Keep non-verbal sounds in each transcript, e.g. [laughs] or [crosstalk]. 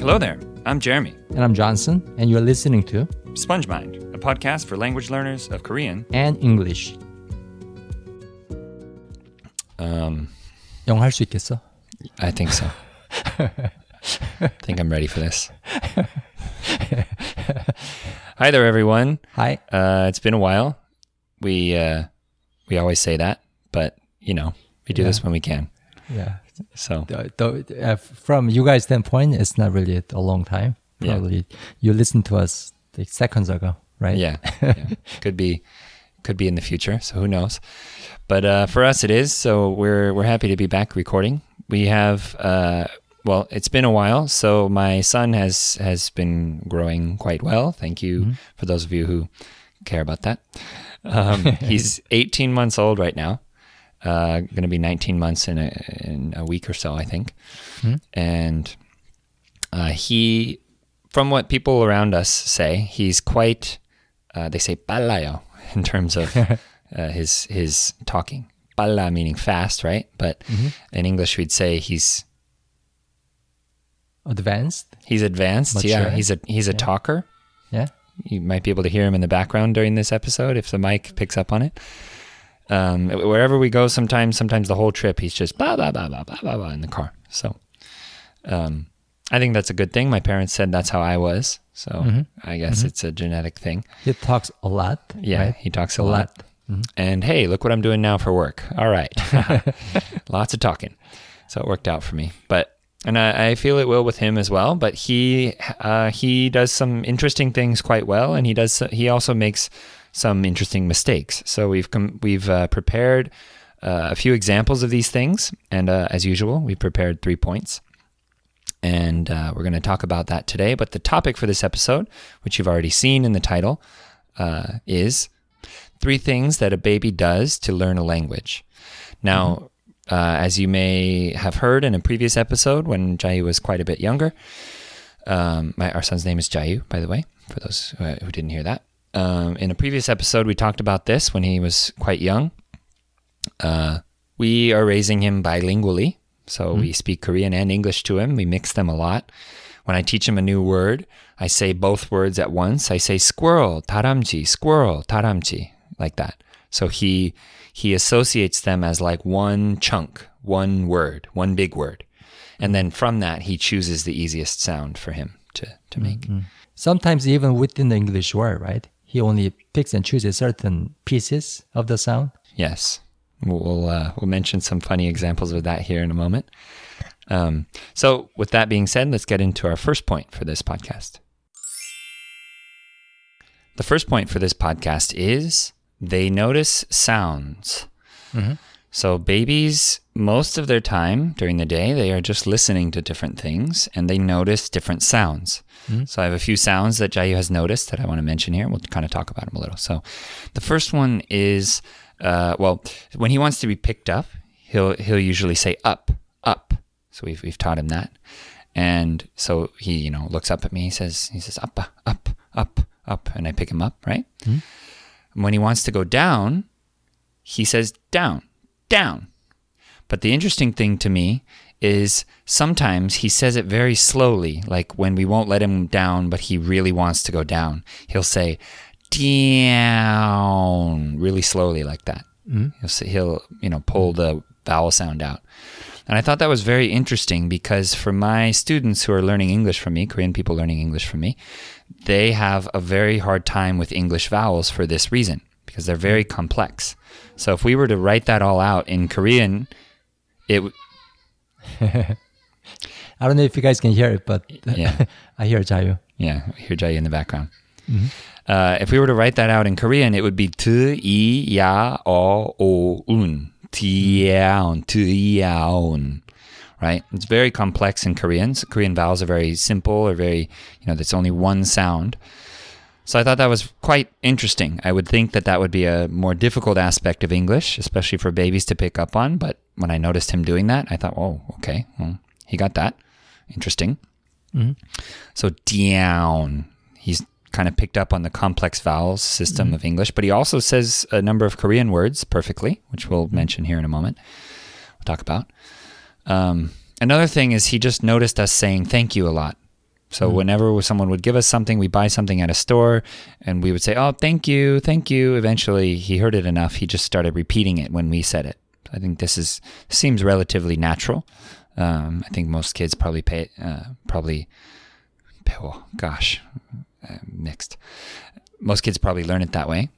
Hello there. I'm Jeremy. And I'm Johnson, and you're listening to Sponge Mind, a podcast for language learners of Korean. and English. Um, 영어 할 수 있겠어? I think so. I [laughs] think I'm ready for this. Hi there, everyone. Hi. Uh, it's been a while. We uh, we always say that, but you know, we do this when we can. Yeah. So uh, from you guys' standpoint, it's not really a long time. Yeah. Probably you listened to us like seconds ago, right? yeah, yeah. could be could be in the future. So who knows? But uh, for us, it is. So we're we're happy to be back recording. We have uh, well, it's been a while. So my son has has been growing quite well. Thank you for those of you who care about that. Um, he's [laughs] 18 months old right now uh, going to be 19 months in a, in a week or so, I think. Mm-hmm. And uh, he, from what people around us say, he's quite, uh, they say palayo [laughs] in terms of [laughs] uh, his, his talking. Pala meaning fast, right? But mm-hmm. in English, we'd say he's advanced. He's advanced. Mature. Yeah, he's a he's a yeah. talker. Yeah, you might be able to hear him in the background during this episode if the mic picks up on it. Um, wherever we go, sometimes sometimes the whole trip he's just blah blah blah blah blah blah, blah in the car. So, um, I think that's a good thing. My parents said that's how I was, so I guess it's a genetic thing. He talks a lot. Yeah, right? he talks a, A lot. lot. And hey, look what I'm doing now for work. All right, [laughs] [laughs] lots of talking. So it worked out for me, but and I, I feel it will with him as well. But he uh, he does some interesting things quite well, and he does he also makes some interesting mistakes. So we've com- we've uh, prepared uh, a few examples of these things, and uh, as usual, we've prepared three points. And uh, we're going to talk about that today. But the topic for this episode, which you've already seen in the title, uh, is three things that a baby does to learn a language. Now, uh, as you may have heard in a previous episode when Jaiyu was quite a bit younger, um, my, our son's name is Jaiyu, by the way, for those who didn't hear that. Um, in a previous episode, we talked about this when he was quite young. Uh, we are raising him bilingually, so we speak Korean and English to him. We mix them a lot. When I teach him a new word, I say both words at once. I say squirrel, taramji, squirrel, taramji, like that. So he he associates them as like one chunk, one word, one big word. And then from that he chooses the easiest sound for him to, to make. Sometimes even within the English word, right? He only picks and chooses certain pieces of the sound. Yes, we'll we'll, uh, we'll mention some funny examples of that here in a moment. Um, so, with that being said, let's get into our first point for this podcast. The first point for this podcast is they notice sounds. So, babies, most of their time during the day, they are just listening to different things and they notice different sounds. So, I have a few sounds that Jaiyu has noticed that I want to mention here. We'll kind of talk about them a little. So, the first one is, uh, well, when he wants to be picked up, he'll he'll usually say up, up. So we've we've taught him that, and so he you know looks up at me. He says he says up, up, up, up, and I pick him up. Right. When he wants to go down, he says down, down. But the interesting thing to me is sometimes he says it very slowly, like when we won't let him down, but he really wants to go down. He'll say down really slowly, like that. Hmm? He'll say, he'll you know pull hmm. the vowel sound out. And I thought that was very interesting because for my students who are learning English from me, Korean people learning English from me, they have a very hard time with English vowels for this reason because they're very complex. So if we were to write that all out in Korean, it w- [laughs] I don't know if you guys can hear it, but Yeah. [laughs] I hear Jaiyu. yeah, I hear Jay in the background. Uh, if we were to write that out in Korean, it would be t i ya o o un tiaon tiaon. Right? It's very complex in Korean. So Korean vowels are very simple or very, you know, there's only one sound. So I thought that was quite interesting. I would think that that would be a more difficult aspect of English, especially for babies to pick up on. But when I noticed him doing that, I thought, oh, okay, well, he got that. Interesting. Mm-hmm. So down. He's kind of picked up on the complex vowels system mm-hmm. of English, but he also says a number of Korean words perfectly, which we'll mm-hmm. mention here in a moment. We'll talk about. Um, another thing is he just noticed us saying thank you a lot. So whenever someone would give us something, we buy something at a store, and we would say, "Oh, thank you, thank you." Eventually, he heard it enough; he just started repeating it when we said it. I think this is seems relatively natural. Um, I think most kids probably pay uh, probably. Oh gosh, uh, mixed. Most kids probably learn it that way.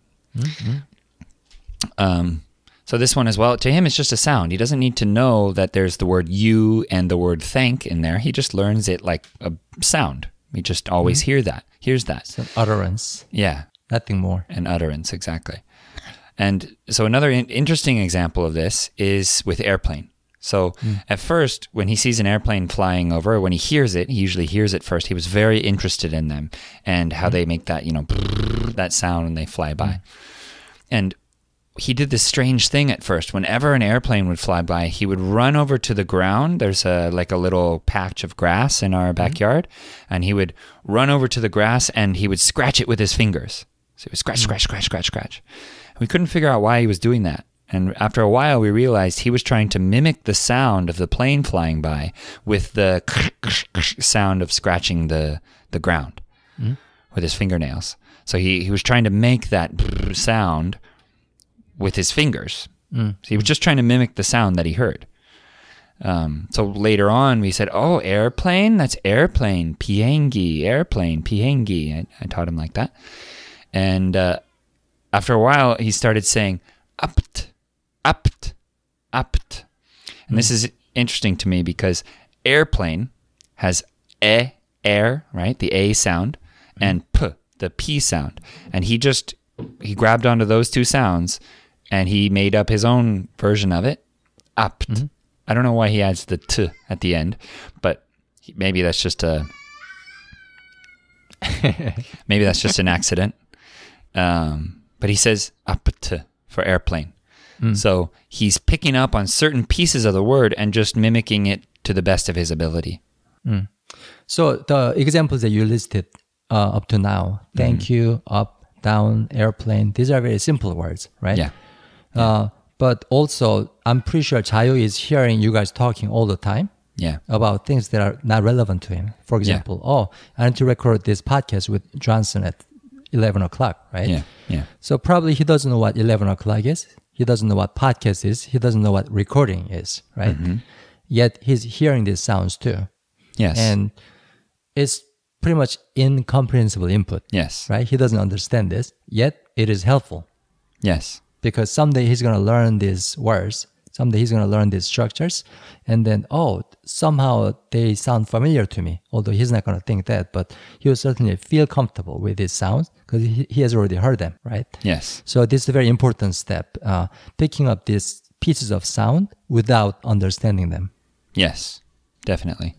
Um, so this one as well, to him, it's just a sound. He doesn't need to know that there's the word you and the word thank in there. He just learns it like a sound. He just always mm-hmm. hear that, hears that. Some utterance, Yeah, nothing more. an utterance exactly. And so another in- interesting example of this is with airplane. So mm. at first, when he sees an airplane flying over, when he hears it, he usually hears it first. He was very interested in them and how mm. they make that, you know, that sound when they fly by. Mm. And he did this strange thing at first. Whenever an airplane would fly by, he would run over to the ground. There's a like a little patch of grass in our mm-hmm. backyard, and he would run over to the grass and he would scratch it with his fingers. So he would scratch, mm. scratch, scratch, scratch, scratch. We couldn't figure out why he was doing that. And after a while, we realized he was trying to mimic the sound of the plane flying by with the sound of scratching the, the ground mm. with his fingernails. So he, he was trying to make that sound with his fingers. So he was just trying to mimic the sound that he heard. Um, so later on, we said, "Oh, airplane. That's airplane. Piengi, airplane. Piengi." I, I taught him like that, and uh, after a while, he started saying "apt, apt, apt," and this is interesting to me because airplane has e air right, the a sound, and p the p sound, and he just he grabbed onto those two sounds, and he made up his own version of it, apt. I don't know why he adds the t at the end, but he- maybe that's just a [laughs] maybe that's just an accident. Um, but he says apt for airplane. So he's picking up on certain pieces of the word and just mimicking it to the best of his ability. So the examples that you listed uh, up to now, thank you, up, down, airplane, these are very simple words, right? Yeah. Uh, but also, I'm pretty sure Jaiyu is hearing you guys talking all the time Yeah. about things that are not relevant to him. For example, oh, I need to record this podcast with Johnson at 11 o'clock, right? Yeah. Yeah. So probably he doesn't know what 11 o'clock is. He doesn't know what podcast is. He doesn't know what recording is, right? Yet he's hearing these sounds too. Yes. And it's pretty much incomprehensible input, yes. right? He doesn't understand this, yet it is helpful Yes. Because someday he's going to learn these words. Someday he's going to learn these structures. And then, oh, somehow they sound familiar to me. Although he's not going to think that, but he will certainly feel comfortable with these sounds because he, he has already heard them, right? Yes. So this is a very important step, uh, picking up these pieces of sound without understanding them. Yes, definitely.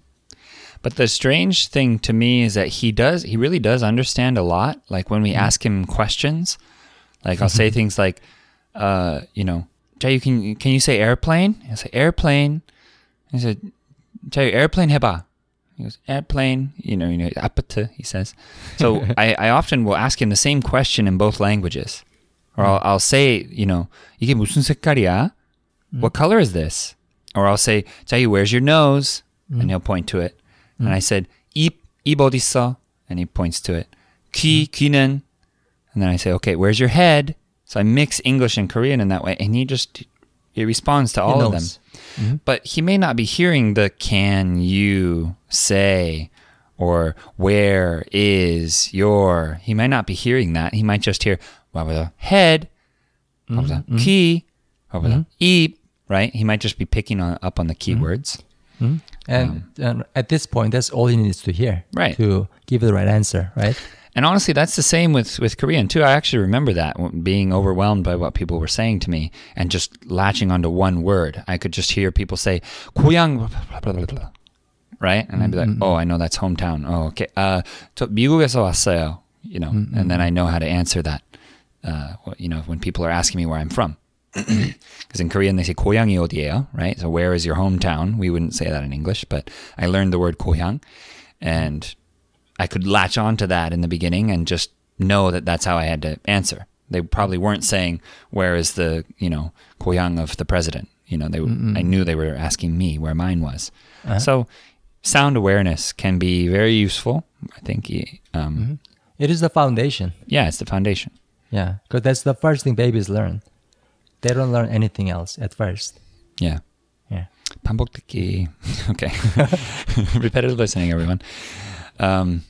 But the strange thing to me is that he does, he really does understand a lot. Like when we ask him questions, like I'll say [laughs] things like, uh, you know, can can you say airplane? I said airplane. I said, Jaiyu, airplane heba. He goes airplane. You know, you know, apata. He says. So [laughs] I, I often will ask him the same question in both languages, or I'll, I'll say, you know, 이게 무슨 색깔이야? What color is this? Or I'll say, Jaiyu, where's your nose? And mm-hmm. he'll point to it. And mm-hmm. I said, 입, 입 어디 있어? And he points to it. 귀, 귀는. Mm-hmm. And then I say, okay, where's your head? So I mix English and Korean in that way. And he just, he responds to all of them. knows. But he may not be hearing the can you say or where is your. He might not be hearing that. He might just hear the head, the mm-hmm. key, the mm-hmm. 입, right? He might just be picking on, up on the keywords. And, um, and at this point, that's all he needs to hear Right. to give the right answer, right? And honestly, that's the same with, with Korean too. I actually remember that w- being overwhelmed by what people were saying to me and just latching onto one word. I could just hear people say 고향 blah, blah, blah, blah, right, and I'd be like, oh, I know that's hometown. Oh, okay. Uh, 저 미국에서 왔어요. You know, and then I know how to answer that. Uh, wh- you know, when people are asking me where I'm from. Because [clears throat] in Korean they say 고향이 어디예요, right? So where is your hometown? We wouldn't say that in English, but I learned the word 고향, and I could latch on to that in the beginning and just know that that's how I had to answer. They probably weren't saying where is the you know 고향 of the president. You know, they I knew they were asking me where mine was. So sound awareness can be very useful. I think, um, It is the foundation. yeah, it's the foundation. Yeah, because that's the first thing babies learn. They don't learn anything else at first. Yeah. Yeah. 반복 듣기. [laughs] Okay. [laughs] Repetitive listening, everyone. Um,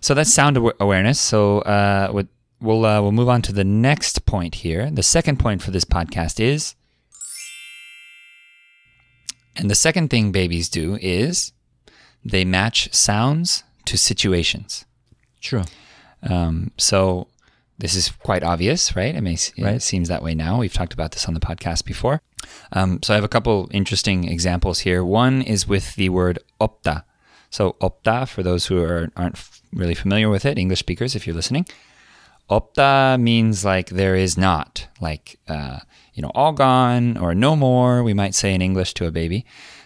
so that's sound awa- awareness. So uh, with, we'll uh, we'll move on to the next point here. The second point for this podcast is, and the second thing babies do is they match sounds to situations. True. Um, so this is quite obvious, right? I mean, it Right. seems that way now. We've talked about this on the podcast before. Um, so I have a couple interesting examples here. One is with the word opta. So Opta, for those who are, aren't really familiar with it, English speakers, if you're listening, Opta means like there is not, like, uh, you know, all gone or no more, we might say in English to a baby.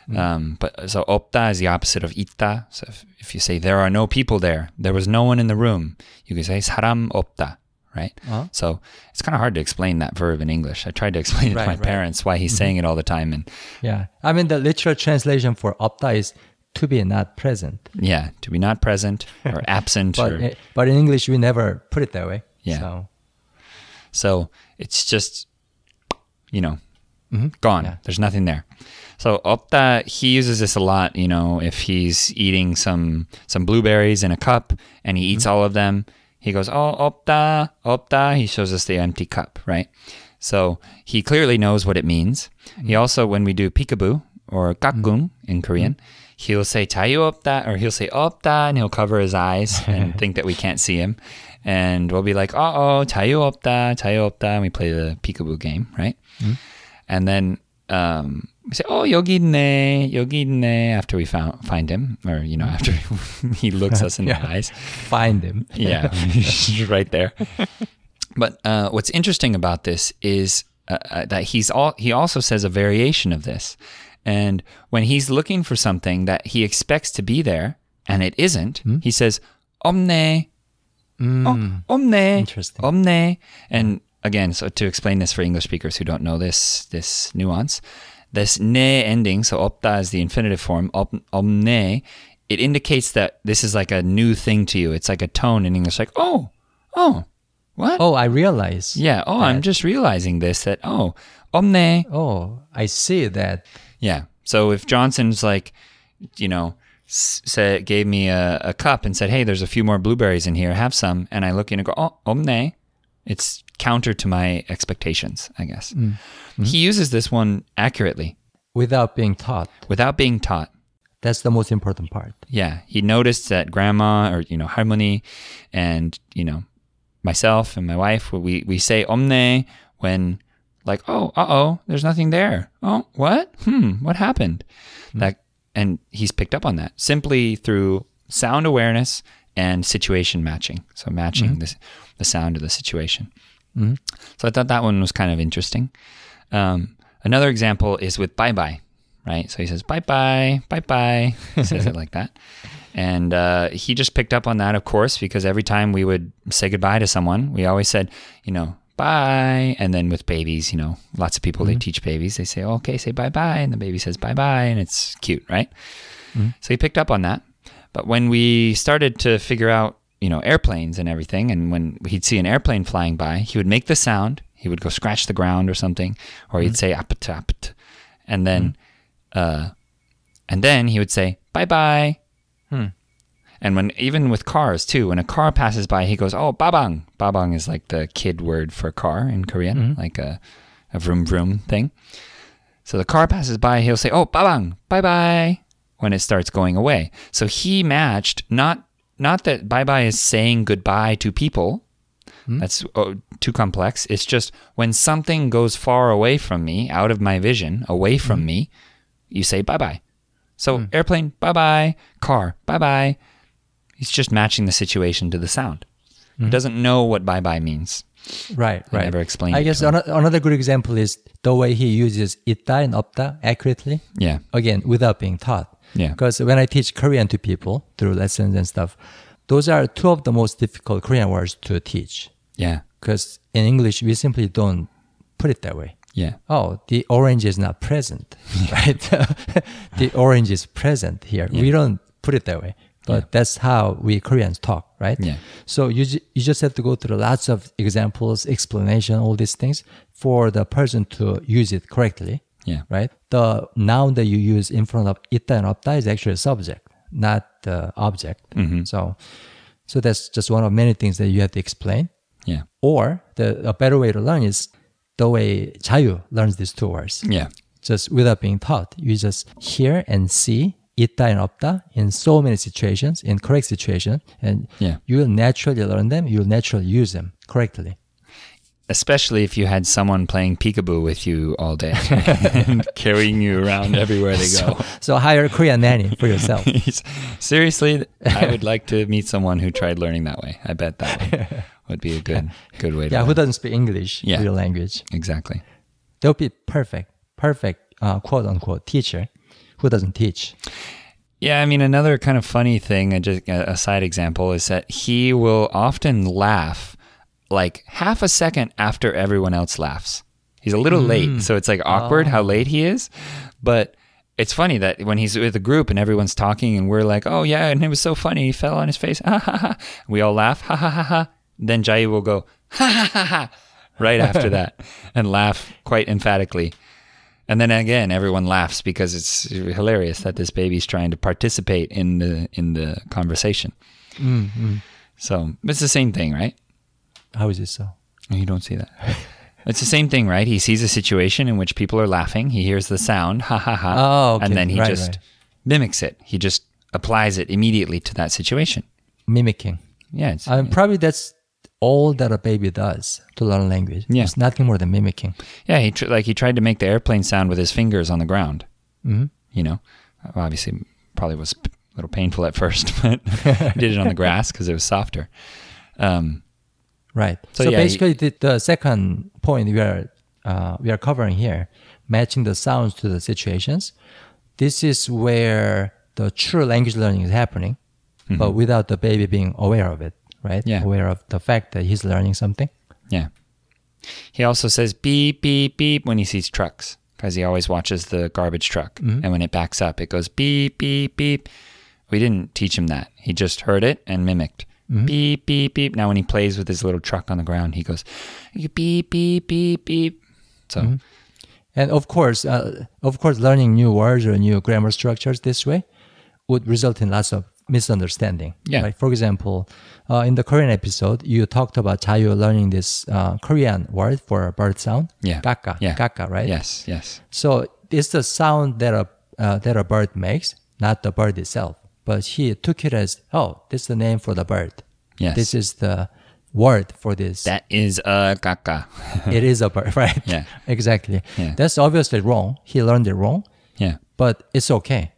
Mm. Um, but so opta is the opposite of itta. So if, if, you say there are no people there, there was no one in the room, you can say saram opta, right? Uh-huh. So it's kind of hard to explain that verb in English. I tried to explain it right, to my right. parents why he's mm-hmm. saying it all the time, and yeah, I mean the literal translation for opta is to be not present. yeah, to be not present or [laughs] absent, But, or but in English, we never put it that way. Yeah. So, So it's just, you know, mm-hmm. gone. Yeah. There's nothing there. So opta, he uses this a lot. You know, if he's eating some some blueberries in a cup and he mm-hmm. eats all of them, he goes, "Oh, opta, opta." He shows us the empty cup, right? So he clearly knows what it means. He mm-hmm. also, when we do peekaboo or kakgung in Korean, he'll say "tayu opta" or he'll say "opta" and he'll cover his eyes and [laughs] think that we can't see him. And we'll be like, "Uh oh, tayu opta, tayu opta," and we play the peekaboo game, right? And then um, we say, "Oh, yogi ne, yogi ne," after we found find him, or you know, [laughs] after [laughs] he looks us in Yeah. the eyes. find him. Yeah, right there. But uh, what's interesting about this is uh, uh, that he's all he also says a variation of this, and when he's looking for something that he expects to be there and it isn't, hmm? he says "omne." Hmm. Oh, omne. Interesting. Omne. And again, so to explain this for English speakers who don't know this this nuance, this ne ending, so opta is the infinitive form, op, omne, it indicates that this is like a new thing to you. It's like a tone in English, like, oh, oh, what? Oh, I realize. yeah, oh, I'm just realizing this, that, oh, omne. Oh, I see that. Yeah. So if Johnson's like, you know, said gave me a, a cup and said, "Hey, there's a few more blueberries in here. Have some," and I look in and go, "Oh, oh omne," it's counter to my expectations. I guess mm-hmm. he uses this one accurately Without being taught. without being taught. That's the most important part. Yeah, he noticed that grandma or you know halmoni, and you know myself and my wife we we say omne when like oh uh oh there's nothing there oh what hmm what happened that and he's picked up on that simply through sound awareness and situation matching so matching this the sound of the situation so I thought that one was kind of interesting. Um, another example is with bye bye, right? So he says bye bye, bye bye. He says it like that. And uh, he just picked up on that, of course, because every time we would say goodbye to someone, we always said, you know, bye. And then with babies, you know, lots of people, they mm-hmm. teach babies, they say, oh, okay, say bye bye. And the baby says bye bye. And it's cute, right? Mm-hmm. So he picked up on that. But when we started to figure out, you know, airplanes and everything, and when he'd see an airplane flying by, he would make the sound. He would go scratch the ground or something, or he'd mm-hmm. say apt apt, and then, uh, and then he would say bye bye. Hmm. And when even with cars too, when a car passes by, he goes, "Oh, babang." Babang is like the kid word for car in Korean, mm-hmm. like a a vroom vroom thing. So the car passes by, he'll say, "Oh, babang, bye bye," when it starts going away. So he matched not not that bye bye is saying goodbye to people. Hmm. That's oh, too complex. It's just when something goes far away from me, out of my vision, away from hmm. me, you say bye bye. So hmm. airplane, bye bye. Car, bye bye. He's just matching the situation to the sound. He mm-hmm. doesn't know what bye bye means. Right, I right. never explained I guess another good example is the way he uses ita and opta accurately. Yeah. Again, without being taught. Yeah. Because when I teach Korean to people through lessons and stuff, those are two of the most difficult Korean words to teach. Yeah. Because in English, we simply don't put it that way. Yeah. Oh, the orange is not present, [laughs] right? [laughs] the orange is present here. We don't put it that way. But yeah. that's how we Koreans talk, right? Yeah. So you, you just have to go through lots of examples, explanation, all these things for the person to use it correctly. Yeah. Right. The noun that you use in front of ita and opta is actually a subject, not the object. Mm-hmm. So, so that's just one of many things that you have to explain. Yeah. Or the a better way to learn is the way Jaiyu learns these two words. Yeah. Just without being taught, you just hear and see 있다 and 없다 in so many situations, in correct situation, and Yeah. you will naturally learn them. You will naturally use them correctly. Especially if you had someone playing peekaboo with you all day [laughs] and carrying you around everywhere [laughs] they go. So hire a Korean nanny for yourself. [laughs] Seriously, I would like to meet someone who tried learning that way. I bet that one would be a good good way to yeah, who learn. doesn't speak English, Yeah. real language? Exactly. They'll be perfect, perfect, uh, quote unquote teacher doesn't teach. Yeah, I mean, another kind of funny thing, a, just a side example, is that he will often laugh like half a second after everyone else laughs. He's a little hmm. late, so it's like awkward how late he is. But it's funny that when he's with a group and everyone's talking and we're like, oh, yeah, and it was so funny. He fell on his face. Ha ha ha. We all laugh. Ha ha ha ha. Then Jai will go, ha ha ha ha, right after [laughs] that and laugh quite emphatically. And then again, everyone laughs because it's hilarious that this baby's trying to participate in the in the conversation. So it's the same thing, right? How is it so? You don't see that. It's the same thing, right? He sees a situation in which people are laughing. He hears the sound, ha ha ha, Oh, okay. and then he Right, just right. mimics it. He just applies it immediately to that situation. Mimicking. Yeah, it's, Um, probably that's all that a baby does to learn language. Yeah. It's nothing more than mimicking. yeah. He tr- like he tried to make the airplane sound with his fingers on the ground. Mhm. You know, obviously, probably was a little painful at [laughs] first, but he did it on the grass because it was softer. Um, Right. So, So, yeah, he- basically, the, the second point we are uh, we are covering here, matching the sounds to the situations. This is where the true language learning is happening, but without the baby being aware of it. Right. Mm-hmm. Yeah. Aware of the fact that he's learning something. Yeah. He also says beep, beep, beep when he sees trucks because he always watches the garbage truck. And when it backs up, it goes beep, beep, beep. We didn't teach him that. He just heard it and mimicked. Beep, beep, beep. Now, when he plays with his little truck on the ground, he goes beep, beep, beep, beep. So, And of course, uh, of course, learning new words or new grammar structures this way would result in lots of misunderstanding. Yeah. Like for example, uh, in the Korean episode, you talked about Jaiyu learning this uh, Korean word for a bird sound. Yeah. Kaka. Yeah. Kaka, right? yes, yes. So it's the sound that a uh, that a bird makes, not the bird itself. But he took it as, oh, this is the name for the bird. Yes. This is the word for this. That is a caca. [laughs] it is a bird, right? Yeah. [laughs] exactly. Yeah. That's obviously wrong. He learned it wrong, yeah. but it's okay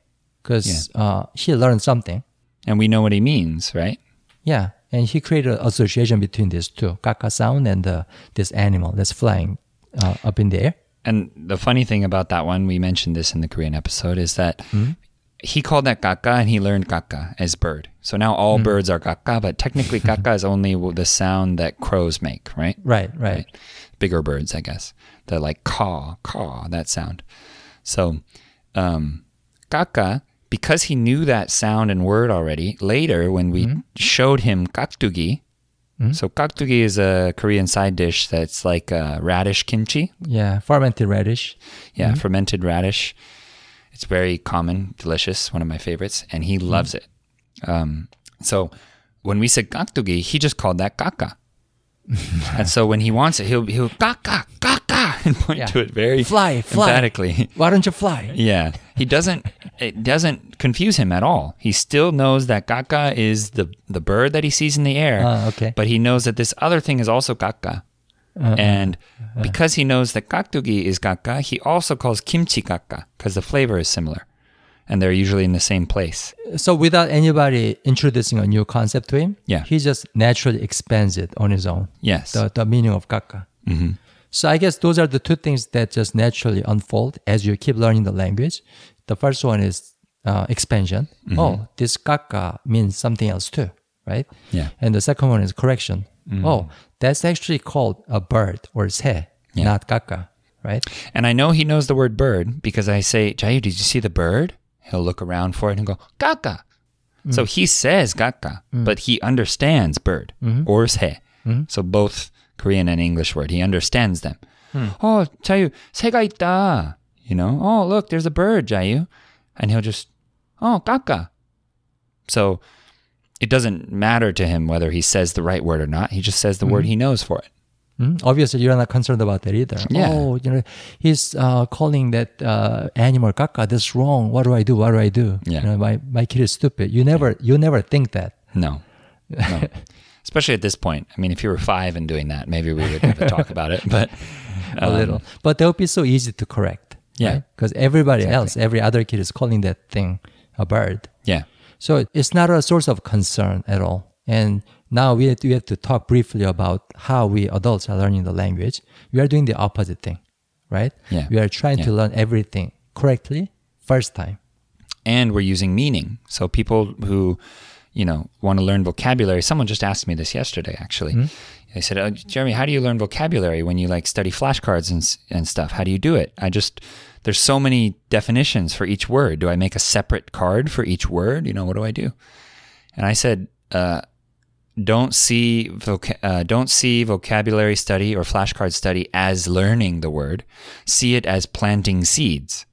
because uh, he learned something. And we know what he means, right? Yeah. And he created an association between these two, kaka sound and uh, this animal that's flying uh, up in the air. And the funny thing about that one, we mentioned this in the Korean episode, is that he called that kaka and he learned kaka as bird. So now all birds are kaka, but technically [laughs] kaka is only the sound that crows make, right? Right, right. Bigger birds, I guess. The like caw, caw, that sound. So, um, kaka, because he knew that sound and word already, later when we showed him kaktugi, so kaktugi is a Korean side dish that's like uh, radish kimchi. Yeah. Fermented radish. Yeah, fermented radish. It's very common, delicious, one of my favorites, and he loves it. Um, so when we said kaktugi, he just called that kaka. [laughs] and so when he wants it, he'll he'll kaka kaka [laughs] and point Yeah. to it very Fly, fly. emphatically. [laughs] Why don't you fly? Yeah, he doesn't. It doesn't confuse him at all. He still knows that kaka is the the bird that he sees in the air. Ah, okay. But he knows that this other thing is also kaka. Uh-huh. and uh-huh. because he knows that kaktugi is kaka, he also calls kimchi kaka because the flavor is similar, and they're usually in the same place. So without anybody introducing a new concept to him, Yeah. he just naturally expands it on his own. Yes. The, the meaning of kaka. Mm-hmm. So I guess those are the two things that just naturally unfold as you keep learning the language. The first one is uh, expansion. Mm-hmm. Oh, this kaka means something else too, right? Yeah. And the second one is correction. Mm. Oh, that's actually called a bird or se, not kaka, right? And I know he knows the word bird because I say, Jaiyu, did you see the bird? He'll look around for it and go, kaka. So mm. he says gakka, mm. but he understands bird mm-hmm. or 새. Mm-hmm. So both Korean and English word. He understands them. Hmm. Oh, Jaiyu, 새가 있다. You know, oh, look, there's a bird, Jaiyu. And he'll just, oh, 까까. So it doesn't matter to him whether he says the right word or not. He just says the word hmm. he knows for it. Mm. Obviously, you're not concerned about that either. Yeah. Oh, you know, he's uh, calling that uh, animal kaka. That's wrong. What do I do? What do I do? Yeah. You know, my my kid is stupid. You never yeah. you never think that. No. no. [laughs] Especially at this point. I mean, if you were five and doing that, maybe we would have a talk about it. But [laughs] a um, little. But that would be so easy to correct. Yeah. Because everybody else, every other kid is calling that thing a bird. Yeah. So it's not a source of concern at all. And now we have, to, we have to talk briefly about how we adults are learning the language. We are doing the opposite thing, right? Yeah. We are trying to learn everything correctly first time. and we're using meaning. So people who, you know, want to learn vocabulary. Someone just asked me this yesterday, actually. They said, oh, "Jeremy, how do you learn vocabulary when you like study flashcards and and stuff? How do you do it?" I just there's so many definitions for each word. Do I make a separate card for each word? You know, what do I do? And I said, uh, don't see voca- uh, don't see vocabulary study or flashcard study as learning the word. See it as planting seeds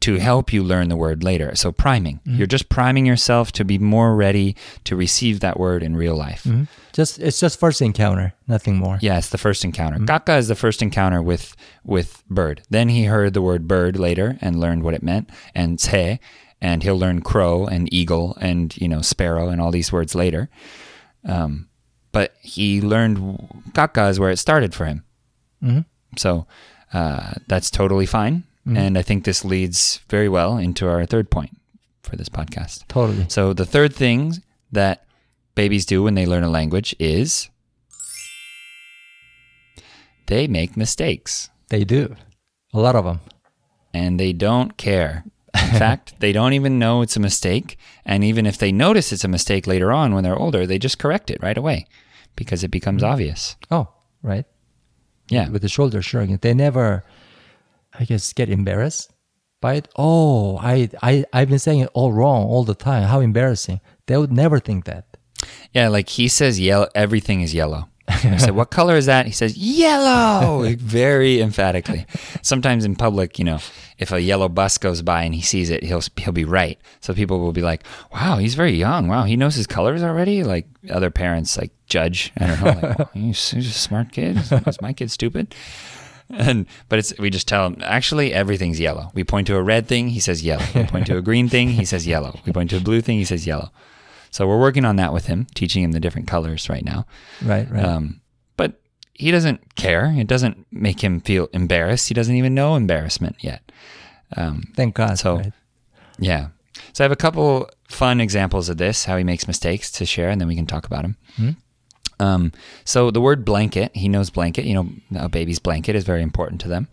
to help you learn the word later. So priming. You're just priming yourself to be more ready to receive that word in real life. Just it's just first encounter, nothing more. Yeah, it's the first encounter. Kaka is the first encounter with with bird. Then he heard the word bird later and learned what it meant, and 새, and he'll learn crow and eagle and you know sparrow and all these words later. Um, but he learned kaka is where it started for him. So uh, that's totally fine, Mm-hmm. and I think this leads very well into our third point for this podcast. Totally. So the third thing that babies do when they learn a language is they make mistakes They do. A lot of them. and they don't care. In [laughs] fact, they don't even know it's a mistake. And even if they notice it's a mistake later on when they're older, they just correct it right away because it becomes mm-hmm. obvious. Oh, right. Yeah. With the shoulder shrugging. They never I guess get embarrassed by it. Oh, I I I've been saying it all wrong all the time. How embarrassing. They would never think that. Yeah, like he says yellow everything is yellow. I said, What color is that? He says, Yellow [laughs] very emphatically. Sometimes in public, you know, if a yellow bus goes by and he sees it, he'll he'll be right. So people will be like, Wow, he's very young. Wow, he knows his colors already? Like other parents like judge. I don't know, like, [laughs] wow, he's, he's a smart kid. Is my kid stupid? [laughs] And but it's we just tell him actually everything's yellow. We point to a red thing, he says yellow. We point to a green thing, he says yellow. We point to a blue thing, he says yellow. So we're working on that with him, teaching him the different colors right now. Right, right. Um, but he doesn't care. It doesn't make him feel embarrassed. He doesn't even know embarrassment yet. Um, Thank God. so- right? yeah. So I have a couple fun examples of this, how he makes mistakes to share, and then we can talk about them. Um, so the word blanket, he knows blanket. You know, a baby's blanket is very important to them.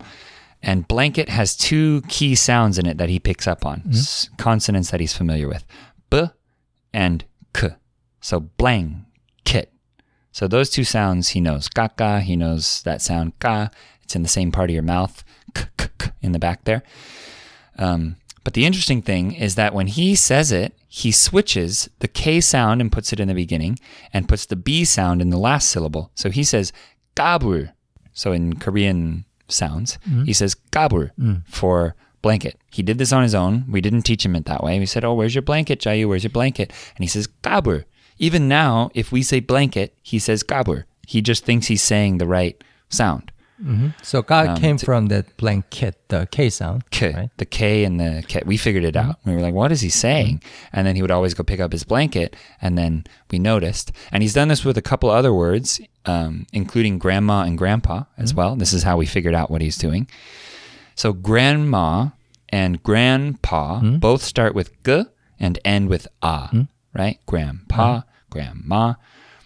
And blanket has two key sounds in it that he picks up on, s- consonants that he's familiar with b and k. So blanket. So those two sounds he knows. Kaka, he knows that sound ka. It's in the same part of your mouth, k, k, k, in the back there. Um, but the interesting thing is that when he says it, he switches the K sound and puts it in the beginning and puts the B sound in the last syllable. So he says gabur. So in Korean sounds, mm-hmm. he says gabur mm. for blanket. He did this on his own. We didn't teach him it that way. We said, Oh, where's your blanket, Jaiyu? Where's your blanket? And he says gabur. Even now, if we say blanket, he says gabur. He just thinks he's saying the right sound. Mm-hmm. So God Um, came from that blanket, the K sound. K, Right? the K and the K. We figured it mm-hmm. out. We were like, what is he mm-hmm. saying? And then he would always go pick up his blanket, and then we noticed. And he's done this with a couple other words, um, including grandma and grandpa as well. This is how we figured out what he's doing. So grandma and grandpa both start with g and end with a, right? Grandpa, grandma.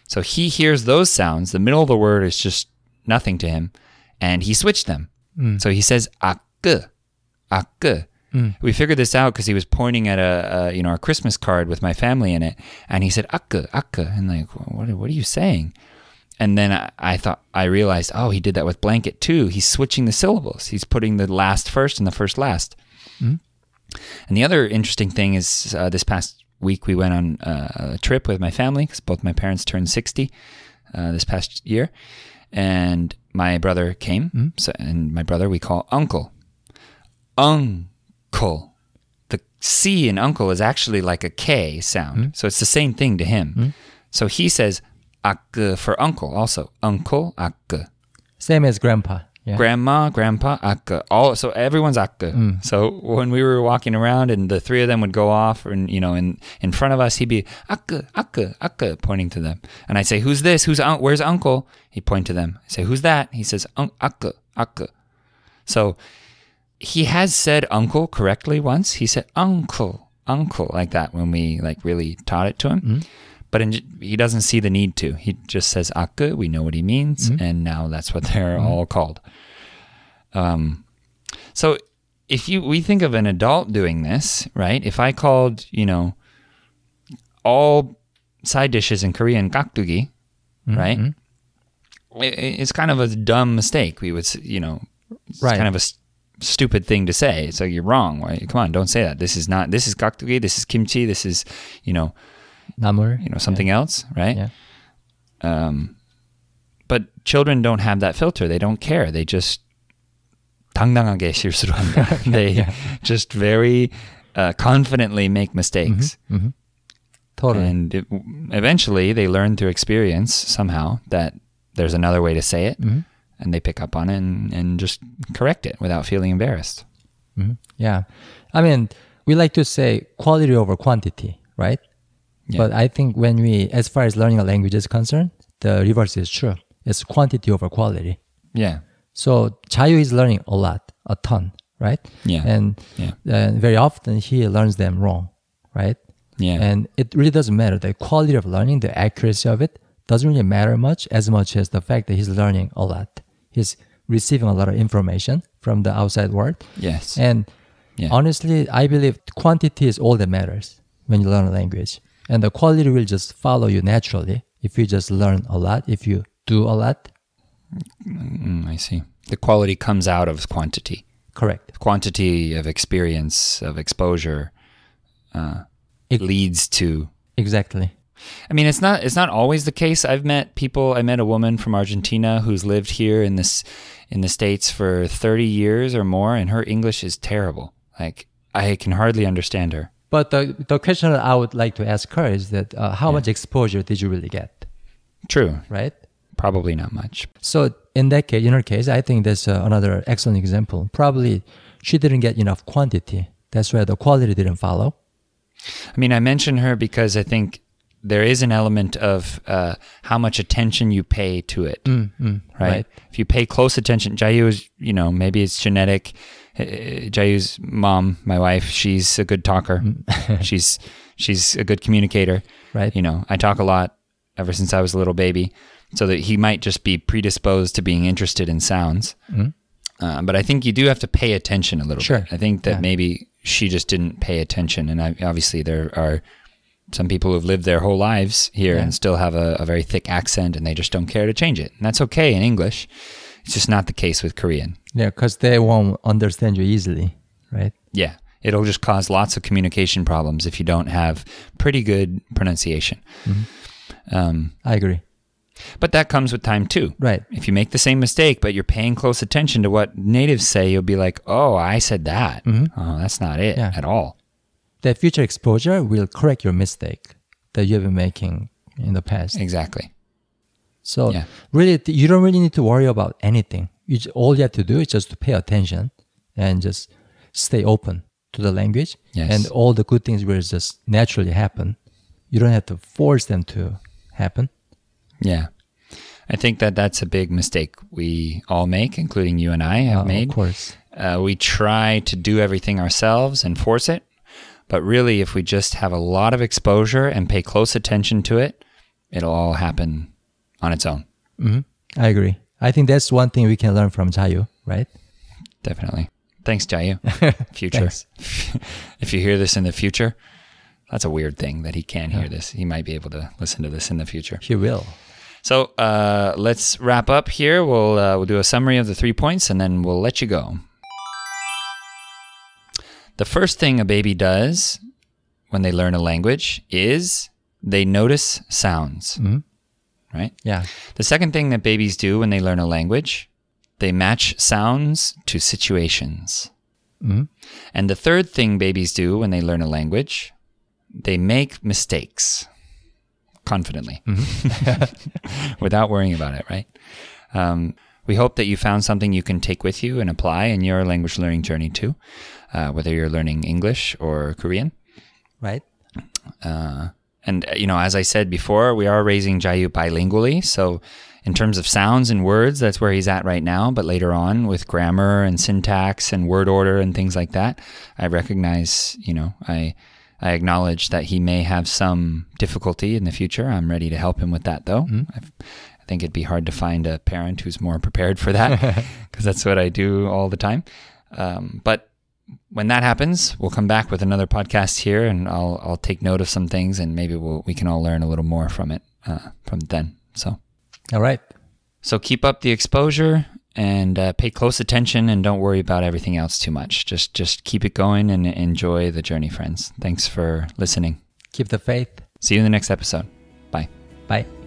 So he hears those sounds. The middle of the word is just nothing to him, and he switched them. So he says ak, ak. We figured this out because he was pointing at a, a you know a Christmas card with my family in it, and he said ak, ak, and like what what are you saying? And then I, I thought I realized, oh, he did that with blanket too. He's switching the syllables. He's putting the last first and the first last. And the other interesting thing is uh, this past week we went on uh, a trip with my family because both my parents turned 60 uh, this past year. And my brother came. Hmm? So, and my brother we call uncle. Uncle. The C in uncle is actually like a K sound. Hmm? So it's the same thing to him. Hmm? So he says ak for uncle also. Uncle ak. Same as grandpa. Yeah. Grandma, grandpa, akka. All so everyone's akka. Mm. So when we were walking around and the three of them would go off and you know in in front of us he'd be akka, akka, akka pointing to them. And I'd say, Who's this? Who's un- where's uncle? He'd point to them. I say, Who's that? He says, akka, akka. So he has said uncle correctly once. He said uncle, uncle like that when we like really taught it to him. Mm. But in, he doesn't see the need to. He just says akka. We know what he means, mm-hmm. and now that's what they're mm-hmm. all called. Um, so if you we think of an adult doing this, right? If I called, you know, all side dishes in Korean gakdugi, mm-hmm. right? It, it's kind of a dumb mistake. We would, you know, it's Right. kind of a s- stupid thing to say. So you're wrong. Right? Come on, don't say that. This is not. This is gakdugi. This is kimchi. This is, you know, Namur. you know something else, right? Yeah. Um, but children don't have that filter. They don't care. They just 당당하게 실수를 한다. [laughs] They just very uh, confidently make mistakes, Totally. and it, eventually they learn through experience somehow that there's another way to say it, and they pick up on it and, and just correct it without feeling embarrassed. Yeah. I mean, we like to say quality over quantity, right? Yeah. But I think when we, as far as learning a language is concerned, the reverse is true. It's quantity over quality. Yeah, So Jaiyu is learning a lot, a ton, right? Yeah. And Yeah. uh, very often he learns them wrong, right? yeah, And it really doesn't matter. The quality of learning, the accuracy of it doesn't really matter much as much as the fact that he's learning a lot. He's receiving a lot of information from the outside world. yes, And Yeah. honestly, I believe quantity is all that matters when you learn a language. And the quality will just follow you naturally if you just learn a lot, if you do a lot. Mm, I see. The quality comes out of quantity. Correct. quantity of experience of exposure uh, It- leads to Exactly. i mean it's not it's not always the case i've met people i met a woman from argentina who's lived here in this in the states for 30 years or more and her english is terrible like i can hardly understand her But the, the question I would like to ask her is that uh, how much exposure did you really get, true right? probably not much So in that case, in her case, I think that's uh, another excellent example. Probably she didn't get enough quantity. That's why the quality didn't follow. I mean, I mention her because I think there is an element of uh, how much attention you pay to it, right? right. If you pay close attention, Jaiyu is, you know, maybe it's genetic. Uh, Jaiyu's mom, my wife, she's a good talker. [laughs] she's she's a good communicator. Right. You know, I talk a lot ever since I was a little baby, so that he might just be predisposed to being interested in sounds. Uh, but I think you do have to pay attention a little Sure. bit. I think that Yeah. maybe she just didn't pay attention, and I, obviously there are some people who've lived their whole lives here Yeah. and still have a, a very thick accent, and they just don't care to change it, and that's okay in English. It's just not the case with Korean. Yeah, because they won't understand you easily, right? Yeah, it'll just cause lots of communication problems if you don't have pretty good pronunciation. Mm-hmm. Um, I agree. but that comes with time too. Right. If you make the same mistake, but you're paying close attention to what natives say, you'll be like, "Oh, I said that. Oh, that's not it Yeah. at all." That future exposure will correct your mistake that you have been making in the past. Exactly. So Yeah. really, you don't really need to worry about anything. You j- all you have to do is just to pay attention and just stay open to the language, Yes. and all the good things will just naturally happen. You don't have to force them to happen. Yeah. I think that that's a big mistake we all make, including you and I have Uh, made. Of course, Uh, we try to do everything ourselves and force it. But really, if we just have a lot of exposure and pay close attention to it, it'll all happen on its own. I agree. I think that's one thing we can learn from Jaiyu, right? Definitely. Thanks, Jaiyu. [laughs] Future. Thanks. [laughs] if you hear this in the future, that's a weird thing that he can hear this. He might be able to listen to this in the future. He will. So uh, let's wrap up here. We'll uh, we'll do a summary of the three points, and then we'll let you go. The first thing a baby does when they learn a language is they notice sounds, right? Yeah. The second thing that babies do when they learn a language, they match sounds to situations. And the third thing babies do when they learn a language, they make mistakes confidently [laughs] without worrying about it, right? Um, we hope that you found something you can take with you and apply in your language learning journey too, uh, whether you're learning English or Korean. Right. And, uh, you know, as I said before, we are raising Jaiyu bilingually. So, in terms of sounds and words, that's where he's at right now. But later on, with grammar and syntax and word order and things like that, I recognize, you know, I. I acknowledge that he may have some difficulty in the future. I'm ready to help him with that, though. I've, I think it'd be hard to find a parent who's more prepared for that [laughs] [laughs] because that's what I do all the time. Um, but when that happens, we'll come back with another podcast here, and I'll I'll take note of some things, and maybe we'll we can all learn a little more from it uh, from then. So All right. so keep up the exposure and uh, pay close attention, and don't worry about everything else too much. Just just keep it going and enjoy the journey, friends. Thanks for listening. Keep the faith. See you in the next episode. Bye. Bye.